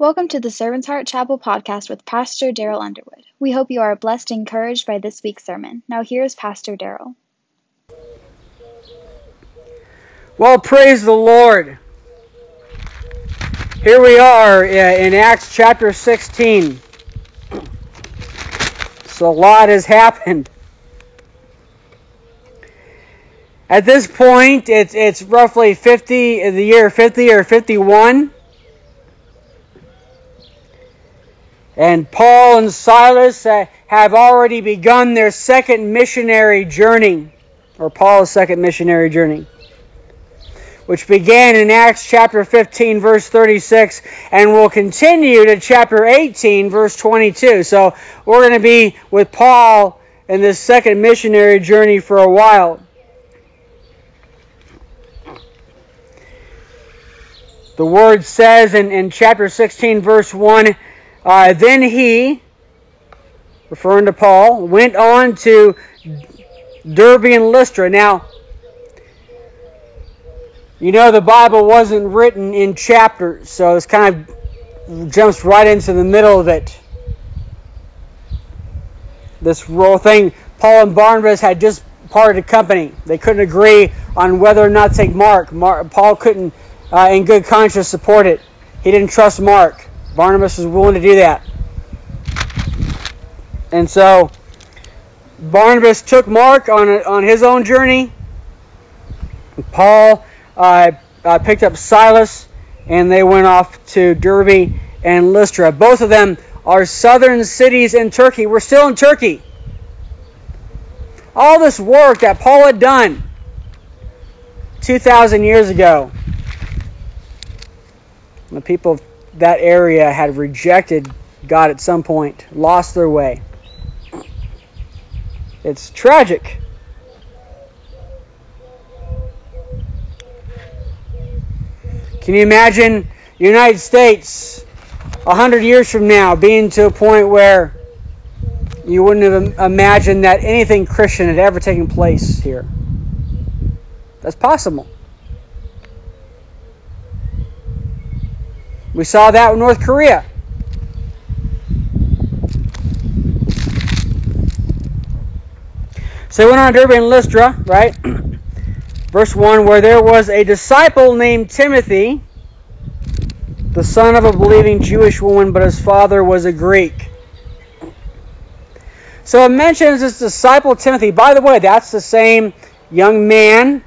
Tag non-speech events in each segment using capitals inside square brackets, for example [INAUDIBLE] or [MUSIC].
Welcome to the Servant's Heart Chapel podcast with Pastor Daryl Underwood. We hope you are blessed and encouraged by this week's sermon. Now, here's Pastor Daryl. Well, praise the Lord. Here we are uh, in Acts chapter 16. So, a lot has happened. At this point, it's, it's roughly 50, the year 50 or 51. And Paul and Silas uh, have already begun their second missionary journey, or Paul's second missionary journey, which began in Acts chapter 15, verse 36, and will continue to chapter 18, verse 22. So we're going to be with Paul in this second missionary journey for a while. The word says in, in chapter 16, verse 1 uh, then he, referring to Paul, went on to Derbe and Lystra. Now, you know the Bible wasn't written in chapters, so it's kind of jumps right into the middle of it. This whole thing, Paul and Barnabas had just parted company. They couldn't agree on whether or not to take Mark. Mark Paul couldn't, uh, in good conscience, support it. He didn't trust Mark. Barnabas was willing to do that. And so Barnabas took Mark on, on his own journey. Paul uh, uh, picked up Silas, and they went off to Derbe and Lystra. Both of them are southern cities in Turkey. We're still in Turkey. All this work that Paul had done 2,000 years ago, the people of that area had rejected God at some point, lost their way. It's tragic. Can you imagine the United States a hundred years from now being to a point where you wouldn't have imagined that anything Christian had ever taken place here? That's possible. We saw that with North Korea. So we went on Derbe and Lystra, right? [CLEARS THROAT] Verse 1 where there was a disciple named Timothy, the son of a believing Jewish woman, but his father was a Greek. So it mentions this disciple Timothy. By the way, that's the same young man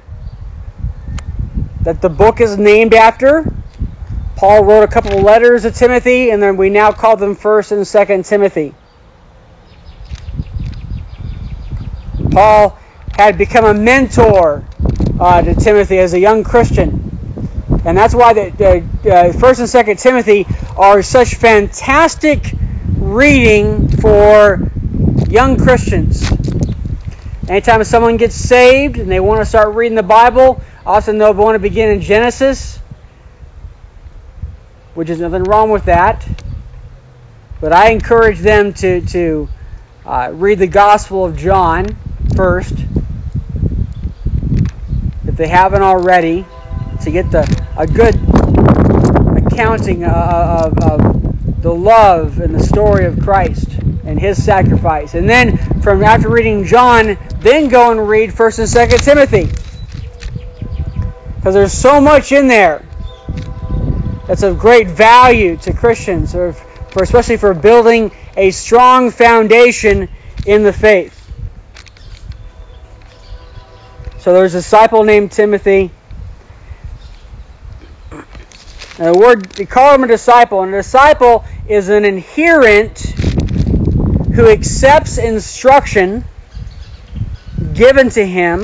that the book is named after. Paul wrote a couple of letters to Timothy, and then we now call them First and Second Timothy. Paul had become a mentor uh, to Timothy as a young Christian, and that's why the, uh, First and Second Timothy are such fantastic reading for young Christians. Anytime someone gets saved and they want to start reading the Bible, often they'll want to begin in Genesis which is nothing wrong with that. But I encourage them to, to uh, read the Gospel of John first, if they haven't already, to get the a good accounting of, of the love and the story of Christ and His sacrifice. And then, from after reading John, then go and read First and Second Timothy, because there's so much in there that's of great value to Christians, or for especially for building a strong foundation in the faith. So there's a disciple named Timothy. And the word they call him a disciple, and a disciple is an adherent who accepts instruction given to him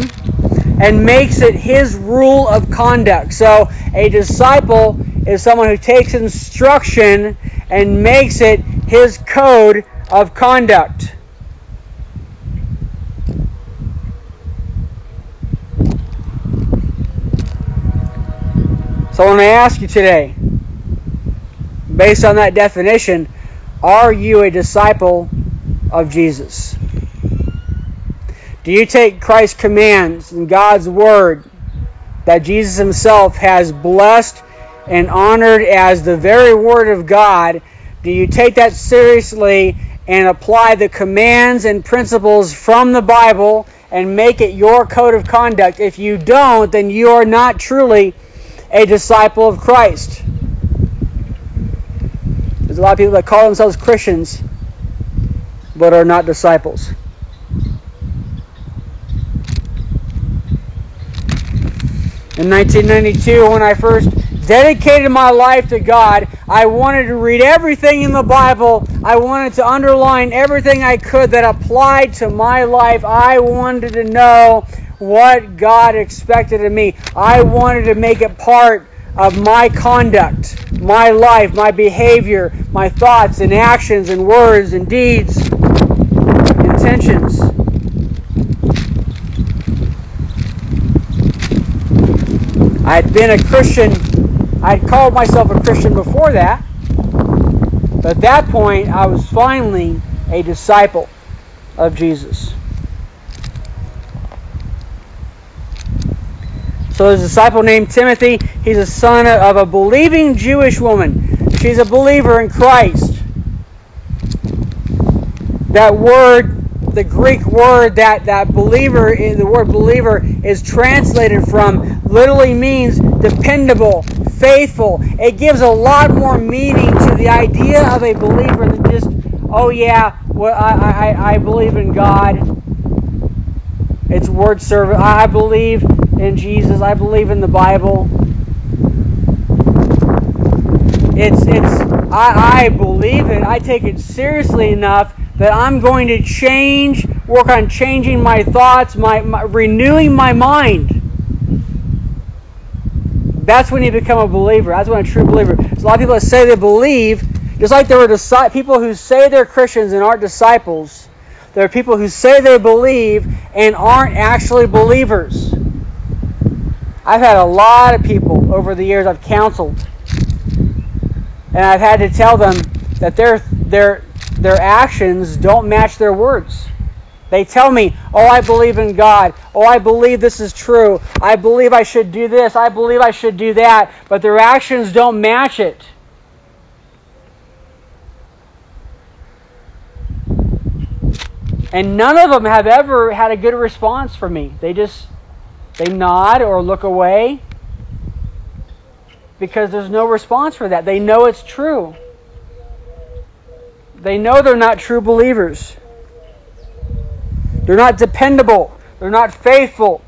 and makes it his rule of conduct. So a disciple is someone who takes instruction and makes it his code of conduct. So I ask you today, based on that definition, are you a disciple of Jesus? Do you take Christ's commands and God's word that Jesus himself has blessed and honored as the very Word of God, do you take that seriously and apply the commands and principles from the Bible and make it your code of conduct? If you don't, then you are not truly a disciple of Christ. There's a lot of people that call themselves Christians but are not disciples. In 1992, when I first dedicated my life to God, I wanted to read everything in the Bible. I wanted to underline everything I could that applied to my life. I wanted to know what God expected of me. I wanted to make it part of my conduct, my life, my behavior, my thoughts and actions and words and deeds, intentions. I'd been a Christian, I'd called myself a Christian before that, but at that point I was finally a disciple of Jesus. So there's a disciple named Timothy. He's a son of a believing Jewish woman. She's a believer in Christ. That word the Greek word that that believer, in the word believer is translated from, literally means dependable, faithful. It gives a lot more meaning to the idea of a believer than just, oh yeah, well, I, I, I believe in God. It's word service. I believe in Jesus. I believe in the Bible. It's it's I, I believe it. I take it seriously enough that I'm going to change, work on changing my thoughts, my, my renewing my mind. That's when you become a believer. That's when a true believer. There's a lot of people that say they believe, just like there are people who say they're Christians and aren't disciples. There are people who say they believe and aren't actually believers. I've had a lot of people over the years I've counseled, and I've had to tell them that they're they're their actions don't match their words. They tell me, oh, I believe in God. Oh, I believe this is true. I believe I should do this. I believe I should do that. But their actions don't match it. And none of them have ever had a good response from me. They just, they nod or look away because there's no response for that. They know it's true. They know they're not true believers. They're not dependable. They're not faithful.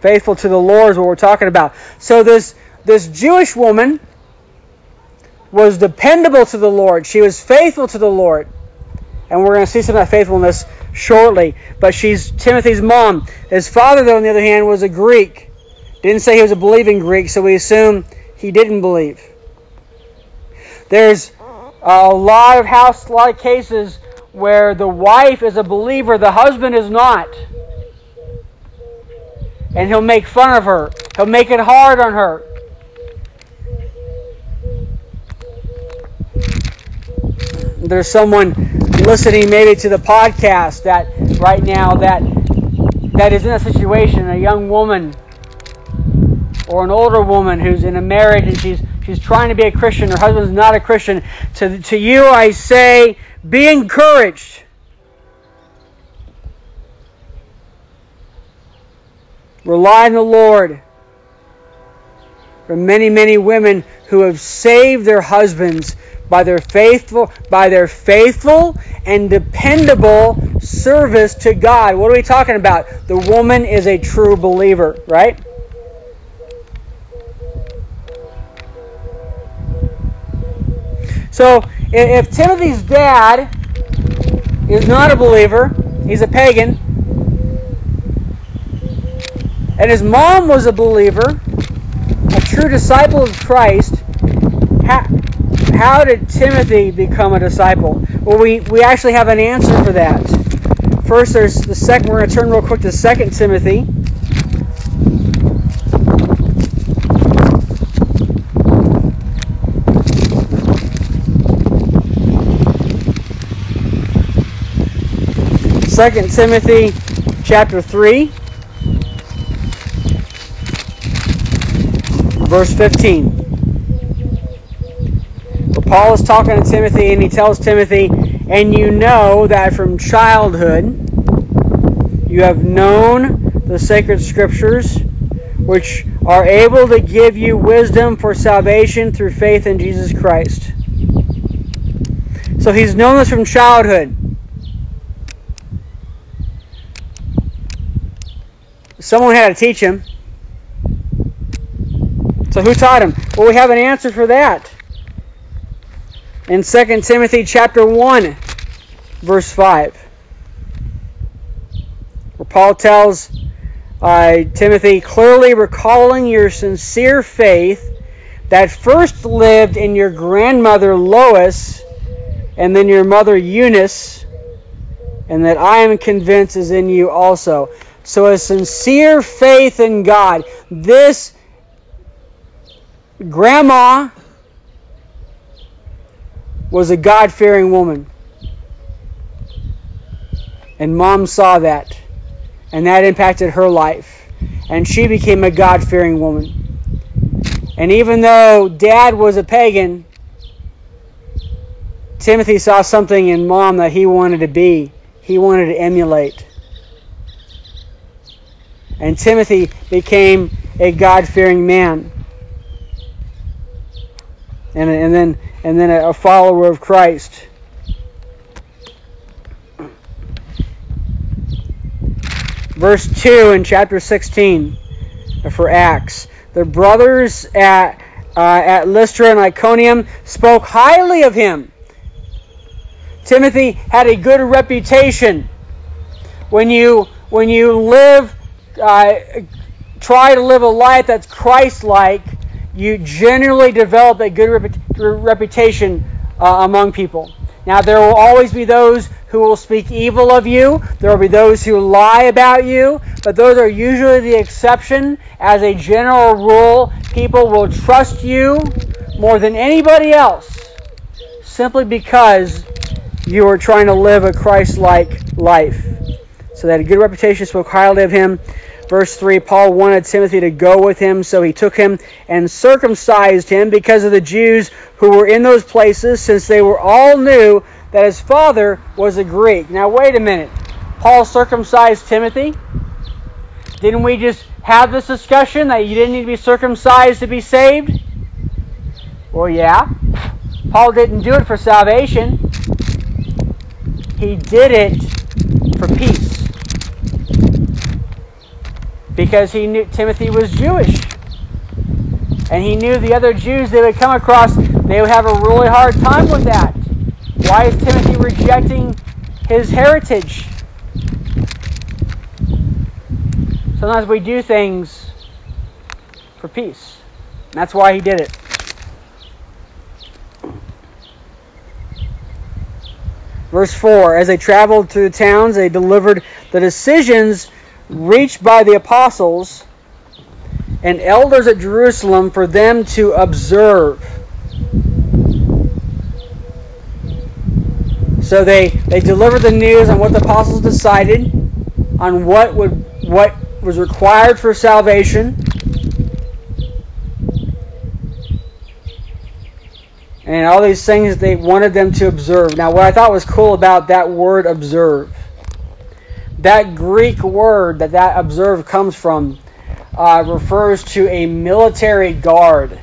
Faithful to the Lord is what we're talking about. So this this Jewish woman was dependable to the Lord. She was faithful to the Lord. And we're going to see some of that faithfulness shortly. But she's Timothy's mom. His father, though, on the other hand, was a Greek. Didn't say he was a believing Greek, so we assume he didn't believe. There's a lot of house, a lot of cases where the wife is a believer, the husband is not. And he'll make fun of her. He'll make it hard on her. There's someone listening maybe to the podcast that right now that that is in a situation, a young woman or an older woman who's in a marriage and she's she's trying to be a Christian, her husband's not a Christian. To to you I say, be encouraged. Rely on the Lord. Are many, many women who have saved their husbands by their faithful by their faithful and dependable service to God. What are we talking about? The woman is a true believer, right? So if Timothy's dad is not a believer, he's a pagan, and his mom was a believer, a true disciple of Christ, how, how did Timothy become a disciple? Well, we, we actually have an answer for that. First, there's the second. We're going to turn real quick to Second Timothy. Second Timothy chapter 3. verse 15. But Paul is talking to Timothy and he tells Timothy, And you know that from childhood you have known the sacred scriptures, which are able to give you wisdom for salvation through faith in Jesus Christ. So he's known this from childhood. Someone had to teach him. So who taught him? Well, we have an answer for that. In 2 Timothy chapter 1, verse 5, where Paul tells uh, Timothy, clearly recalling your sincere faith that first lived in your grandmother Lois and then your mother Eunice, and that I am convinced is in you also. So a sincere faith in God. This grandma was a God fearing woman. And mom saw that. And that impacted her life. And she became a God fearing woman. And even though dad was a pagan, Timothy saw something in mom that he wanted to be, he wanted to emulate. And Timothy became a God fearing man. And, and then and then a follower of Christ. Verse 2 in chapter 16 for Acts. The brothers at, uh, at Lystra and Iconium spoke highly of him. Timothy had a good reputation. When you, when you live, uh, try to live a life that's Christ like, you generally develop a good reputation uh, among people. Now, there will always be those who will speak evil of you. There will be those who lie about you. But those are usually the exception. As a general rule, people will trust you more than anybody else simply because you are trying to live a Christ like life. So that a good reputation spoke highly of him. Verse 3 Paul wanted Timothy to go with him, so he took him and circumcised him because of the Jews who were in those places, since they were all knew that his father was a Greek. Now, wait a minute. Paul circumcised Timothy? Didn't we just have this discussion that you didn't need to be circumcised to be saved? Well, yeah. Paul didn't do it for salvation, he did it for peace because he knew Timothy was Jewish. And he knew the other Jews they would come across, they would have a really hard time with that. Why is Timothy rejecting his heritage? Sometimes we do things for peace. And that's why he did it. Verse 4 As they traveled through the towns, they delivered the decisions reached by the apostles and elders at Jerusalem for them to observe. So they, they delivered the news on what the apostles decided, on what would what was required for salvation. And all these things they wanted them to observe. Now what I thought was cool about that word observe that Greek word that that observe comes from uh, refers to a military guard.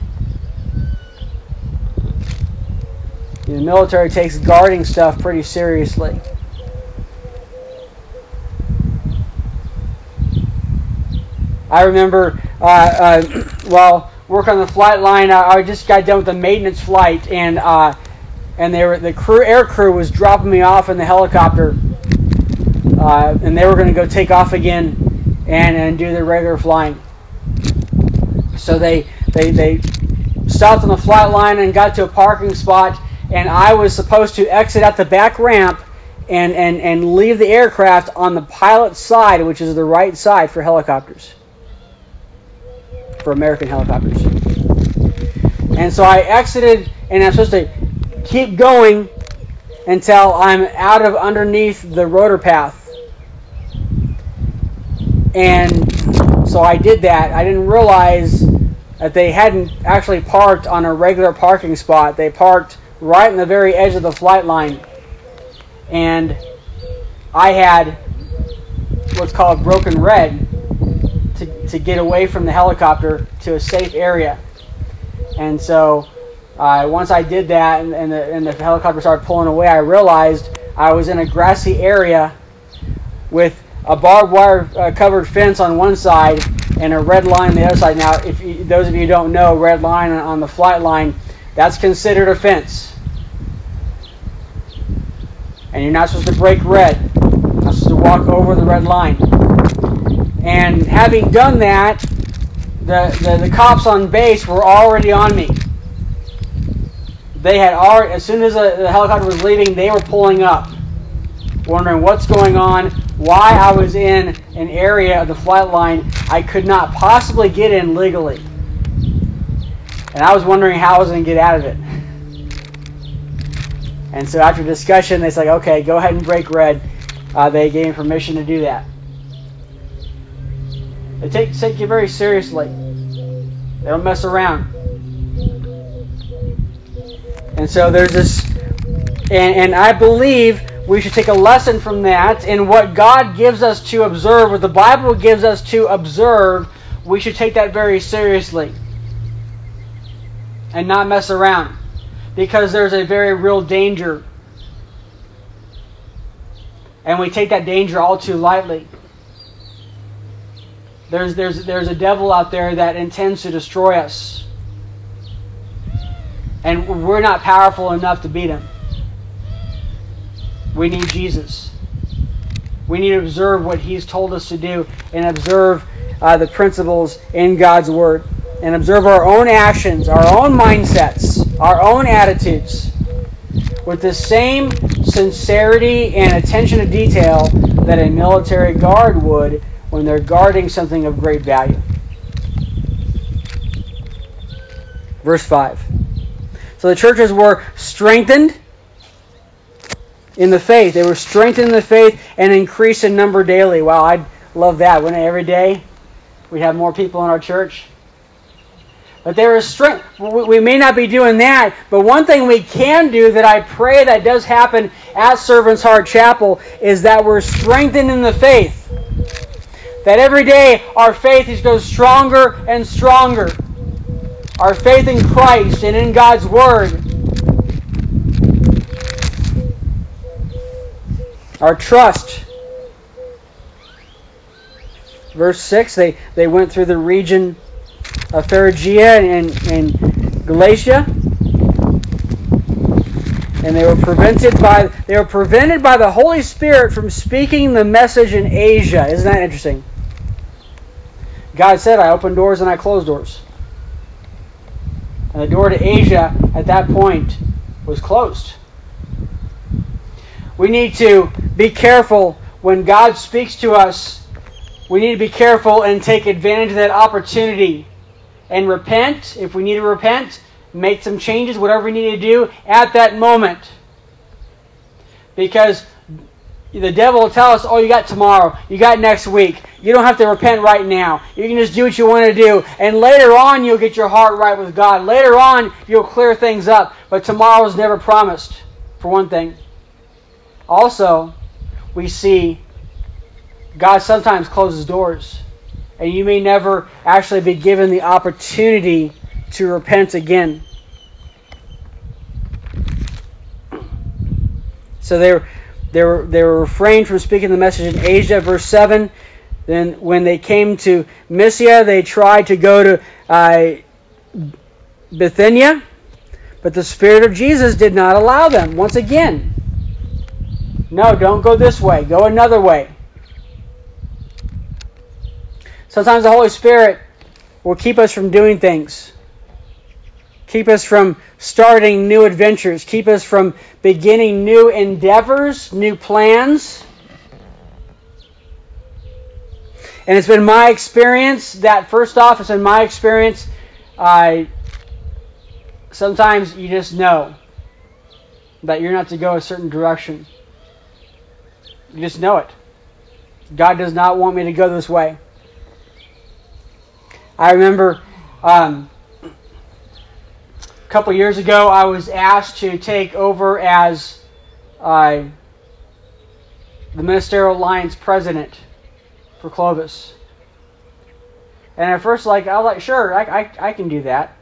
The military takes guarding stuff pretty seriously. I remember, uh, uh, on the flight line. I, I, just got done with a maintenance flight, and uh, and they were the crew, air crew was dropping me off in the helicopter uh, and they were going to go take off again and, and do their regular flying. So they, they, they stopped on the flight line and got to a parking spot, and I was supposed to exit out the back ramp and, and, and leave the aircraft on the pilot's side, which is the right side for helicopters, for American helicopters. And so I exited, and I'm supposed to keep going until I'm out of underneath the rotor path. And so I did that. I didn't realize that they hadn't actually parked on a regular parking spot. They parked right in the very edge of the flight line. And I had what's called broken red to, to get away from the helicopter to a safe area. And so uh, once I did that and, and, the, and the helicopter started pulling away, I realized I was in a grassy area with a barbed wire uh, covered fence on one side and a red line on the other side. Now, if you, those of you don't know, red line on the flight line, that's considered a fence. And you're not supposed to break red. You're not supposed to walk over the red line. And having done that, the, the, the cops on base were already on me. They had already, as soon as the, the helicopter was leaving, they were pulling up, wondering what's going on, why I was in an area of the flight line I could not possibly get in legally. And I was wondering how I was going to get out of it. And so after discussion, they said, okay, go ahead and break red. Uh, they gave me permission to do that. They take, take you very seriously. They don't mess around. And so there's this, and, and I believe we should take a lesson from that in what God gives us to observe, what the Bible gives us to observe, we should take that very seriously and not mess around because there's a very real danger. And we take that danger all too lightly. There's, there's, there's a devil out there that intends to destroy us. And we're not powerful enough to beat him. We need Jesus. We need to observe what He's told us to do and observe uh, the principles in God's Word and observe our own actions, our own mindsets, our own attitudes with the same sincerity and attention to detail that a military guard would when they're guarding something of great value. Verse 5. So the churches were strengthened in the faith. They were strengthened in the faith and increased in number daily. Wow, I'd love that. Wouldn't it? Every day we have more people in our church. But there is strength. We may not be doing that, but one thing we can do that I pray that does happen at Servants Heart Chapel is that we're strengthened in the faith. That every day our faith just goes stronger and stronger. Our faith in Christ and in God's Word Our trust. Verse 6 they, they went through the region of Phrygia and, and Galatia. And they were prevented by they were prevented by the Holy Spirit from speaking the message in Asia. Isn't that interesting? God said, I open doors and I close doors. And the door to Asia at that point was closed. We need to be careful when God speaks to us. We need to be careful and take advantage of that opportunity and repent if we need to repent, make some changes, whatever we need to do at that moment. Because the devil will tell us, oh, you got tomorrow, you got next week. You don't have to repent right now. You can just do what you want to do. And later on, you'll get your heart right with God. Later on, you'll clear things up. But tomorrow is never promised, for one thing. Also, we see God sometimes closes doors, and you may never actually be given the opportunity to repent again. So they were, they were, they were refrained from speaking the message in Asia. Verse 7. Then, when they came to Mysia, they tried to go to uh, Bithynia, but the Spirit of Jesus did not allow them. Once again, no, don't go this way. Go another way. Sometimes the Holy Spirit will keep us from doing things. Keep us from starting new adventures. Keep us from beginning new endeavors, new plans. And it's been my experience that, first off, it's been my experience, I sometimes you just know that you're not to go a certain direction. You just know it. God does not want me to go this way. I remember Um, a couple years ago, I was asked to take over as uh, the Ministerial Alliance president for Clovis. And at first, like I was like, sure, I, I, I can do that.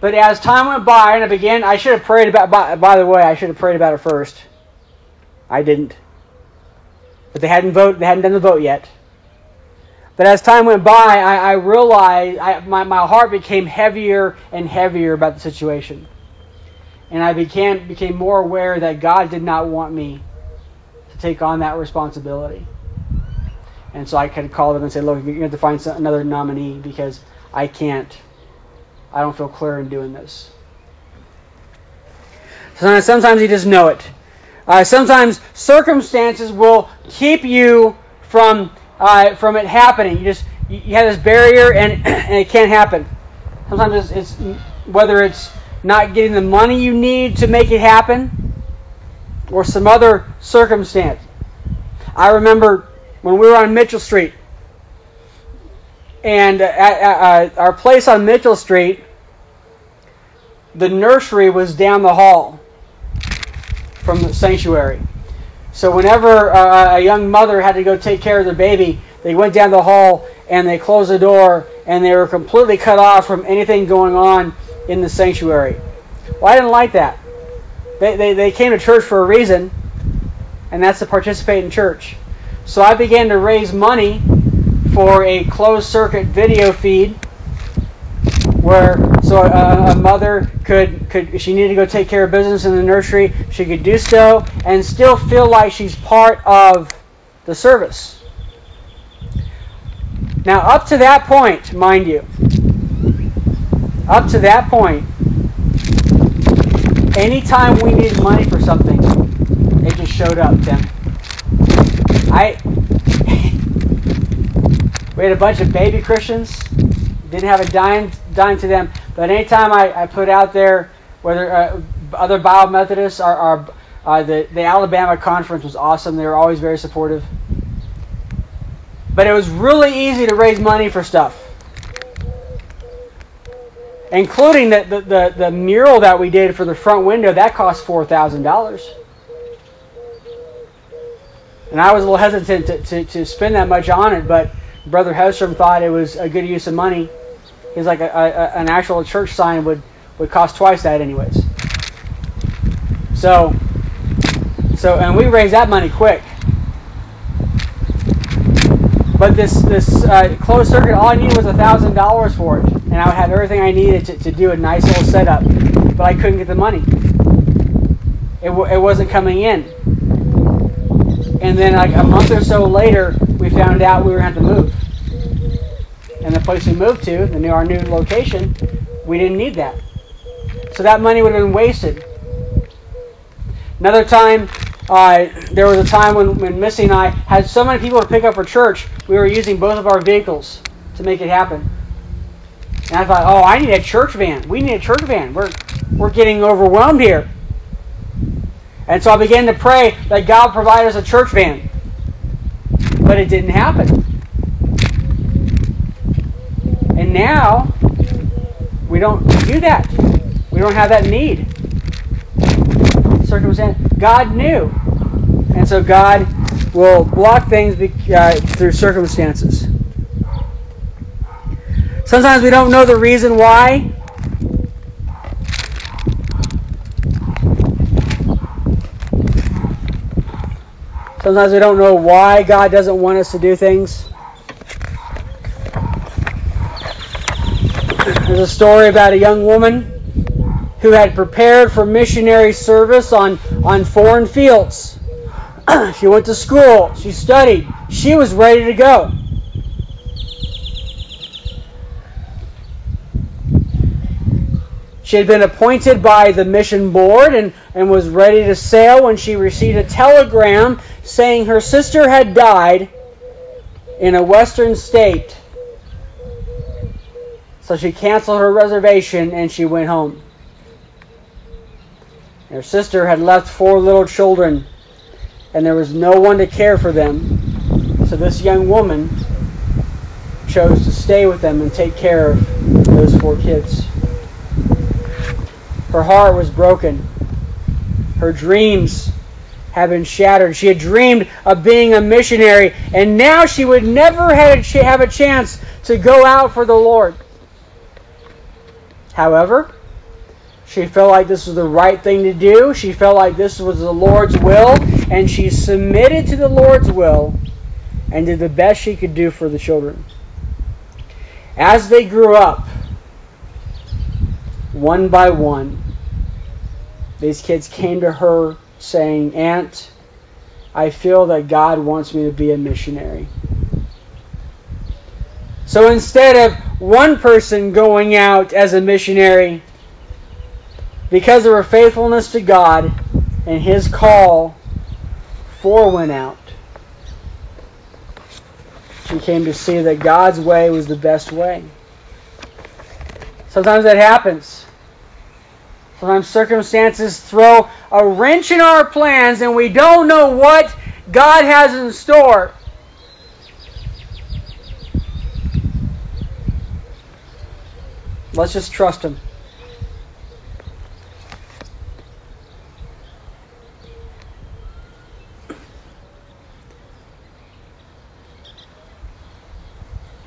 But as time went by and I began, I should have prayed about. By, by the way, I should have prayed about it first. I didn't. But they hadn't voted. They hadn't done the vote yet. But as time went by, I, I realized I, my, my heart became heavier and heavier about the situation. And I became, became more aware that God did not want me to take on that responsibility. And so I could call them and say, look, you have to find some, another nominee because I can't, I don't feel clear in doing this. Sometimes, sometimes you just know it. Uh, sometimes circumstances will keep you from uh, from it happening. You just you have this barrier and, [CLEARS THROAT] and it can't happen. Sometimes it's, it's whether it's not getting the money you need to make it happen or some other circumstance. I remember when we were on Mitchell Street, and at, at, our place on Mitchell Street, the nursery was down the hall from the sanctuary. So whenever uh, a young mother had to go take care of their baby, they went down the hall and they closed the door and they were completely cut off from anything going on in the sanctuary. Well, I didn't like that. They, they, they came to church for a reason, and that's to participate in church. So I began to raise money for a closed circuit video feed where so a, a, mother could could she needed to go take care of business in the nursery she could do so and still feel like she's part of the service. Now up to that point mind you up to that point anytime we needed money for something it just showed up tim. I [LAUGHS] we had a bunch of baby christians didn't have a dime dime to them. But anytime I, I put out there, whether uh, other Bible Methodists, are, are uh, the the Alabama conference was awesome. They were always very supportive. But it was really easy to raise money for stuff, including the the, the, the mural that we did for the front window. That cost four thousand dollars. And I was a little hesitant to, to, to spend that much on it, but Brother Hedstrom thought it was a good use of money. He's like a, a, an actual church sign would, would cost twice that anyways. So, so and we raised that money quick. But this this uh, closed circuit, all I needed was a thousand dollars for it, and I have everything I needed to, to do a nice little setup. But I couldn't get the money. It, w- it wasn't coming in. And then like a month or so later, we found out we were going to have to move and the place we moved to, the new, our new location, we didn't need that. So that money would have been wasted. Another time, uh, there was a time when, when Missy and I had so many people to pick up for church, we were using both of our vehicles to make it happen. And I thought, oh, I need a church van. We need a church van. We're, we're getting overwhelmed here. And so I began to pray that God provide us a church van. But it didn't happen. And now, we don't do that. We don't have that need. Circumstance. God knew. And so God will block things uh, through circumstances. Sometimes we don't know the reason why. Sometimes we don't know why God doesn't want us to do things. There's a story about a young woman who had prepared for missionary service on, on foreign fields. [CLEARS THROAT] she went to school, she studied, she was ready to go. She had been appointed by the mission board and, and was ready to sail when she received a telegram saying her sister had died in a western state so she canceled her reservation and she went home. Her sister had left four little children, and there was no one to care for them. So this young woman chose to stay with them and take care of those four kids. Her heart was broken. Her dreams had been shattered. She had dreamed of being a missionary, and now she would never have a chance to go out for the Lord. However, she felt like this was the right thing to do. She felt like this was the Lord's will, and she submitted to the Lord's will and did the best she could do for the children. As they grew up, one by one, these kids came to her saying, Aunt, I feel that God wants me to be a missionary. So instead of one person going out as a missionary, because of her faithfulness to God and his call, four went out. She came to see that God's way was the best way. Sometimes that happens. Sometimes circumstances throw a wrench in our plans and we don't know what God has in store. Let's just trust Him.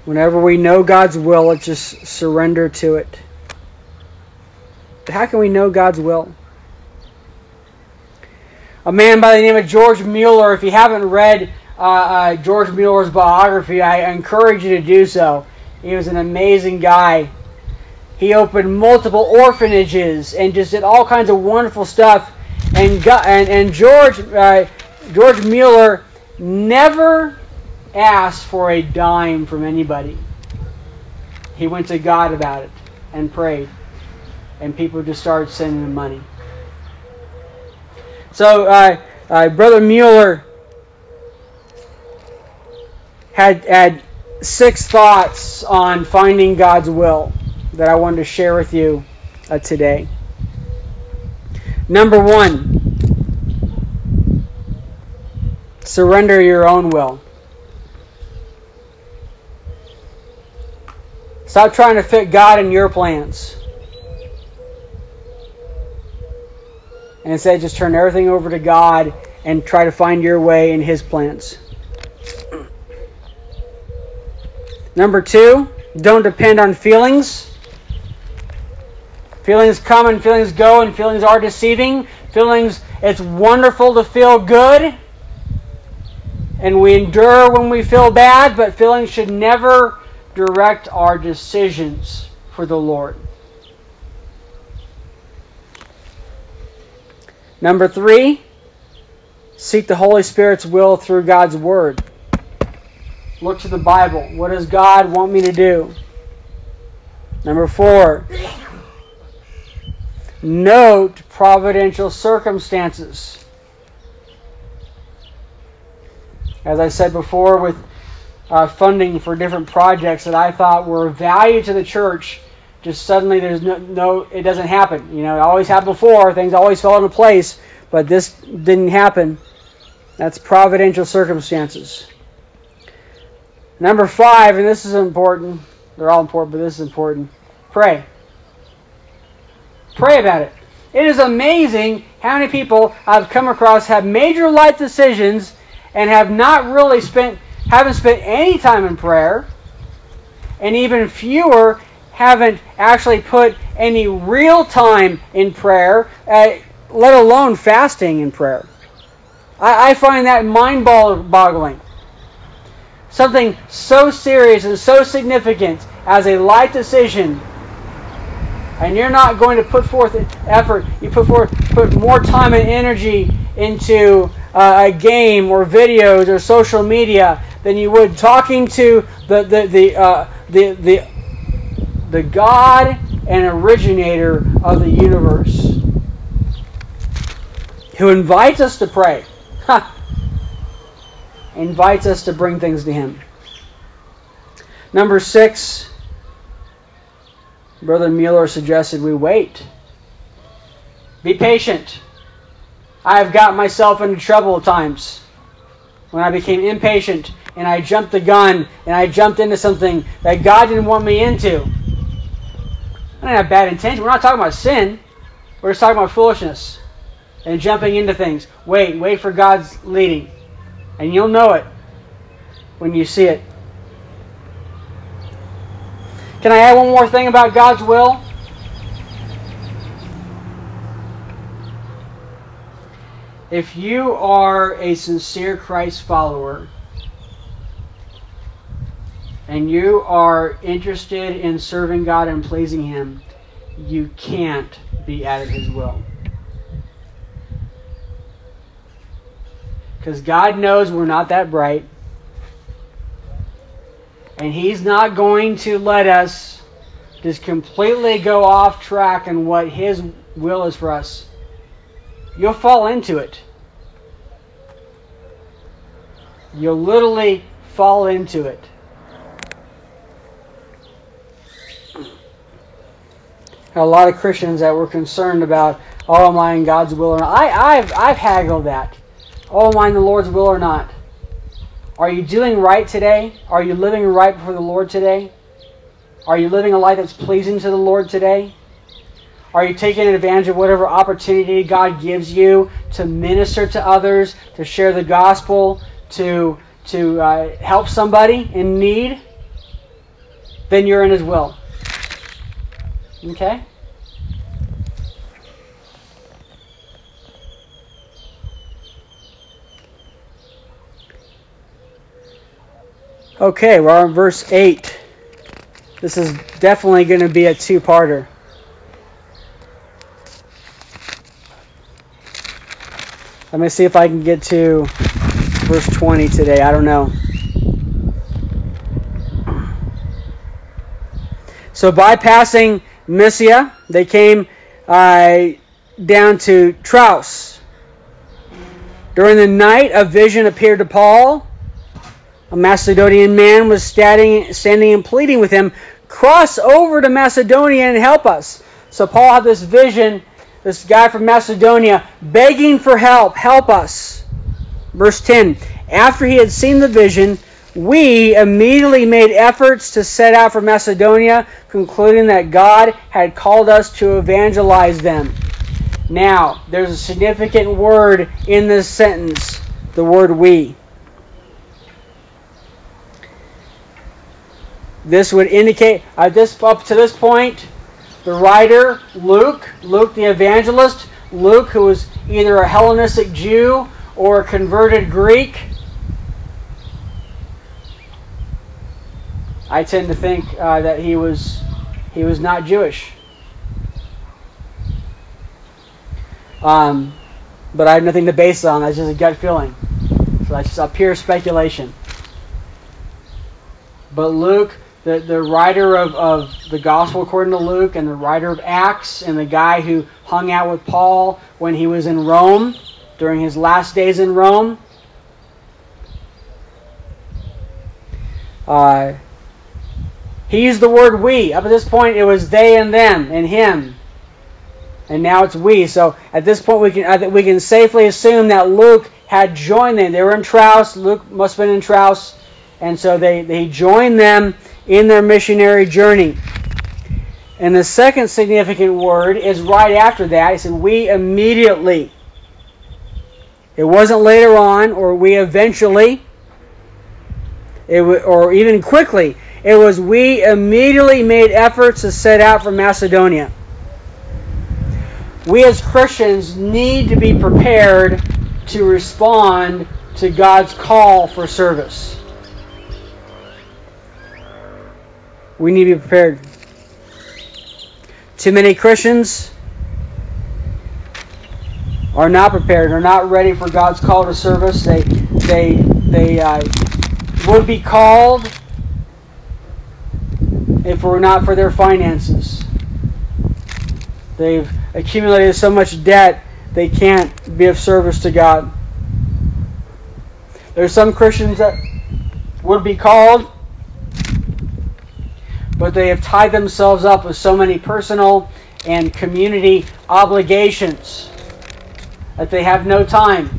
Whenever we know God's will, let's just surrender to it. How can we know God's will? A man by the name of George Mueller, if you haven't read uh, uh, George Mueller's biography, I encourage you to do so. He was an amazing guy. He opened multiple orphanages and just did all kinds of wonderful stuff. And got, and, and George uh, George Mueller never asked for a dime from anybody. He went to God about it and prayed, and people just started sending him money. So, uh, uh, Brother Mueller had had six thoughts on finding God's will that I wanted to share with you uh, today. Number one, surrender your own will. Stop trying to fit God in your plans. And instead, just turn everything over to God and try to find your way in His plans. Number two, don't depend on feelings. Feelings come and feelings go, and feelings are deceiving. Feelings, it's wonderful to feel good. And we endure when we feel bad, but feelings should never direct our decisions for the Lord. Number three, seek the Holy Spirit's will through God's Word. Look to the Bible. What does God want me to do? Number four, note providential circumstances. As I said before, with uh, funding for different projects that I thought were of value to the church, just suddenly there's no, no, it doesn't happen. You know, it always happened before, things always fell into place, but this didn't happen. That's providential circumstances. Number five, and this is important, they're all important, but this is important pray. Pray about it. It is amazing how many people I've come across have major life decisions and have not really spent haven't spent any time in prayer, and even fewer haven't actually put any real time in prayer, uh, let alone fasting in prayer. I, I find that mind boggling. Something so serious and so significant as a life decision and you're not going to put forth effort, you put forth put more time and energy into uh, a game or videos or social media than you would talking to the the the uh, the, the the God and originator of the universe, who invites us to pray, invites us to bring things to Him. Number six, Brother Mueller suggested we wait. Be patient. I have got myself into trouble at times when I became impatient and I jumped the gun and I jumped into something that God didn't want me into. I don't have bad intention. We're not talking about sin. We're just talking about foolishness and jumping into things. Wait, wait for God's leading. And you'll know it when you see it. Can I add one more thing about God's will? If you are a sincere Christ follower and you are interested in serving God and pleasing Him, you can't be out of His will. Because God knows we're not that bright. And He's not going to let us just completely go off track in what His will is for us. You'll fall into it. You'll literally fall into it. A lot of Christians that were concerned about, oh, am I in God's will or not? I, I've, I've haggled that. Oh, am I in the Lord's will or not? Are you doing right today? Are you living right before the Lord today? Are you living a life that's pleasing to the Lord today? Are you taking advantage of whatever opportunity God gives you to minister to others, to share the gospel, to to uh, help somebody in need? Then you're in His will. Okay. Okay, we're on verse 8. This is definitely going to be a two parter. Let me see if I can get to verse 20 today. I don't know. So, bypassing Mysia, they came uh, down to Troas. During the night, a vision appeared to Paul a Macedonian man was standing, standing and pleading with him, Cross over to Macedonia and help us. So Paul had this vision, this guy from Macedonia, begging for help, help us. Verse 10 After he had seen the vision, we immediately made efforts to set out for Macedonia, concluding that God had called us to evangelize them. Now, there's a significant word in this sentence the word we. This would indicate at this up to this point, the writer Luke, Luke the evangelist, Luke who was either a Hellenistic Jew or a converted Greek. I tend to think uh, that he was he was not Jewish. Um, but I have nothing to base it on. That's just a gut feeling. So that's just a pure speculation. But Luke the, the writer of, of the Gospel according to Luke and the writer of Acts and the guy who hung out with Paul when he was in Rome during his last days in Rome. Uh, he used the word we. Up at this point, it was they and them and him. And now it's we. So at this point, we can we can safely assume that Luke had joined them. They were in Troas. Luke must have been in Troas. And so they, they joined them in their missionary journey. And the second significant word is right after that. He said, We immediately. It wasn't later on or we eventually, it w- or even quickly. It was we immediately made efforts to set out for Macedonia. We as Christians need to be prepared to respond to God's call for service. We need to be prepared. Too many Christians are not prepared, are not ready for God's call to service. They they they uh, would be called if it were not for their finances. They've accumulated so much debt they can't be of service to God. There's some Christians that would be called but they have tied themselves up with so many personal and community obligations that they have no time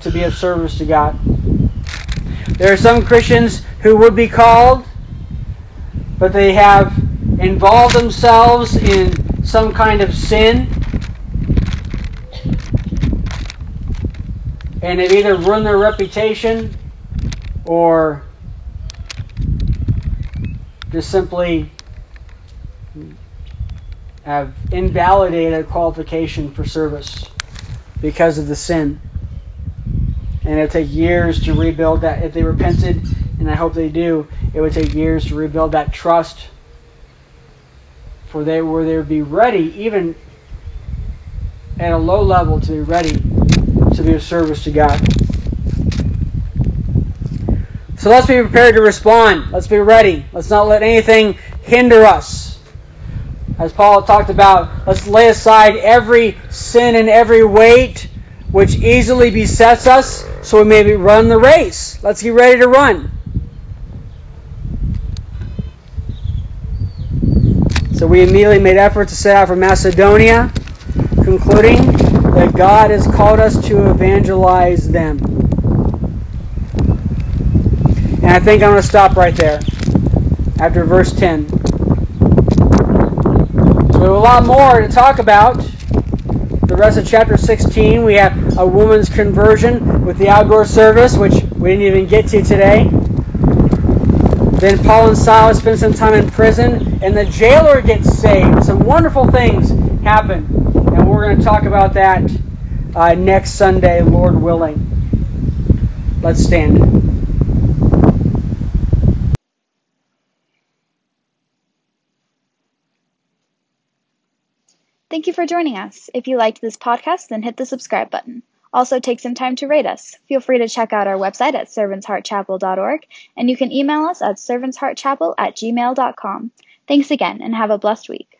to be of service to God. There are some Christians who would be called, but they have involved themselves in some kind of sin. And they've either ruined their reputation or just simply have invalidated qualification for service because of the sin. And it would take years to rebuild that. If they repented, and I hope they do, it would take years to rebuild that trust for they were they would be ready, even at a low level, to be ready to be of service to God. So let's be prepared to respond. Let's be ready. Let's not let anything hinder us. As Paul talked about, let's lay aside every sin and every weight which easily besets us, so we may run the race. Let's get ready to run. So we immediately made efforts to set out for Macedonia, concluding that God has called us to evangelize them. And I think I'm going to stop right there after verse 10. So we have a lot more to talk about. The rest of chapter 16, we have a woman's conversion with the outdoor service, which we didn't even get to today. Then Paul and Silas spend some time in prison, and the jailer gets saved. Some wonderful things happen, and we're going to talk about that uh, next Sunday, Lord willing. Let's stand. Thank you for joining us. If you liked this podcast, then hit the subscribe button. Also, take some time to rate us. Feel free to check out our website at servantsheartchapel.org, and you can email us at servantsheartchapel at gmail.com. Thanks again, and have a blessed week.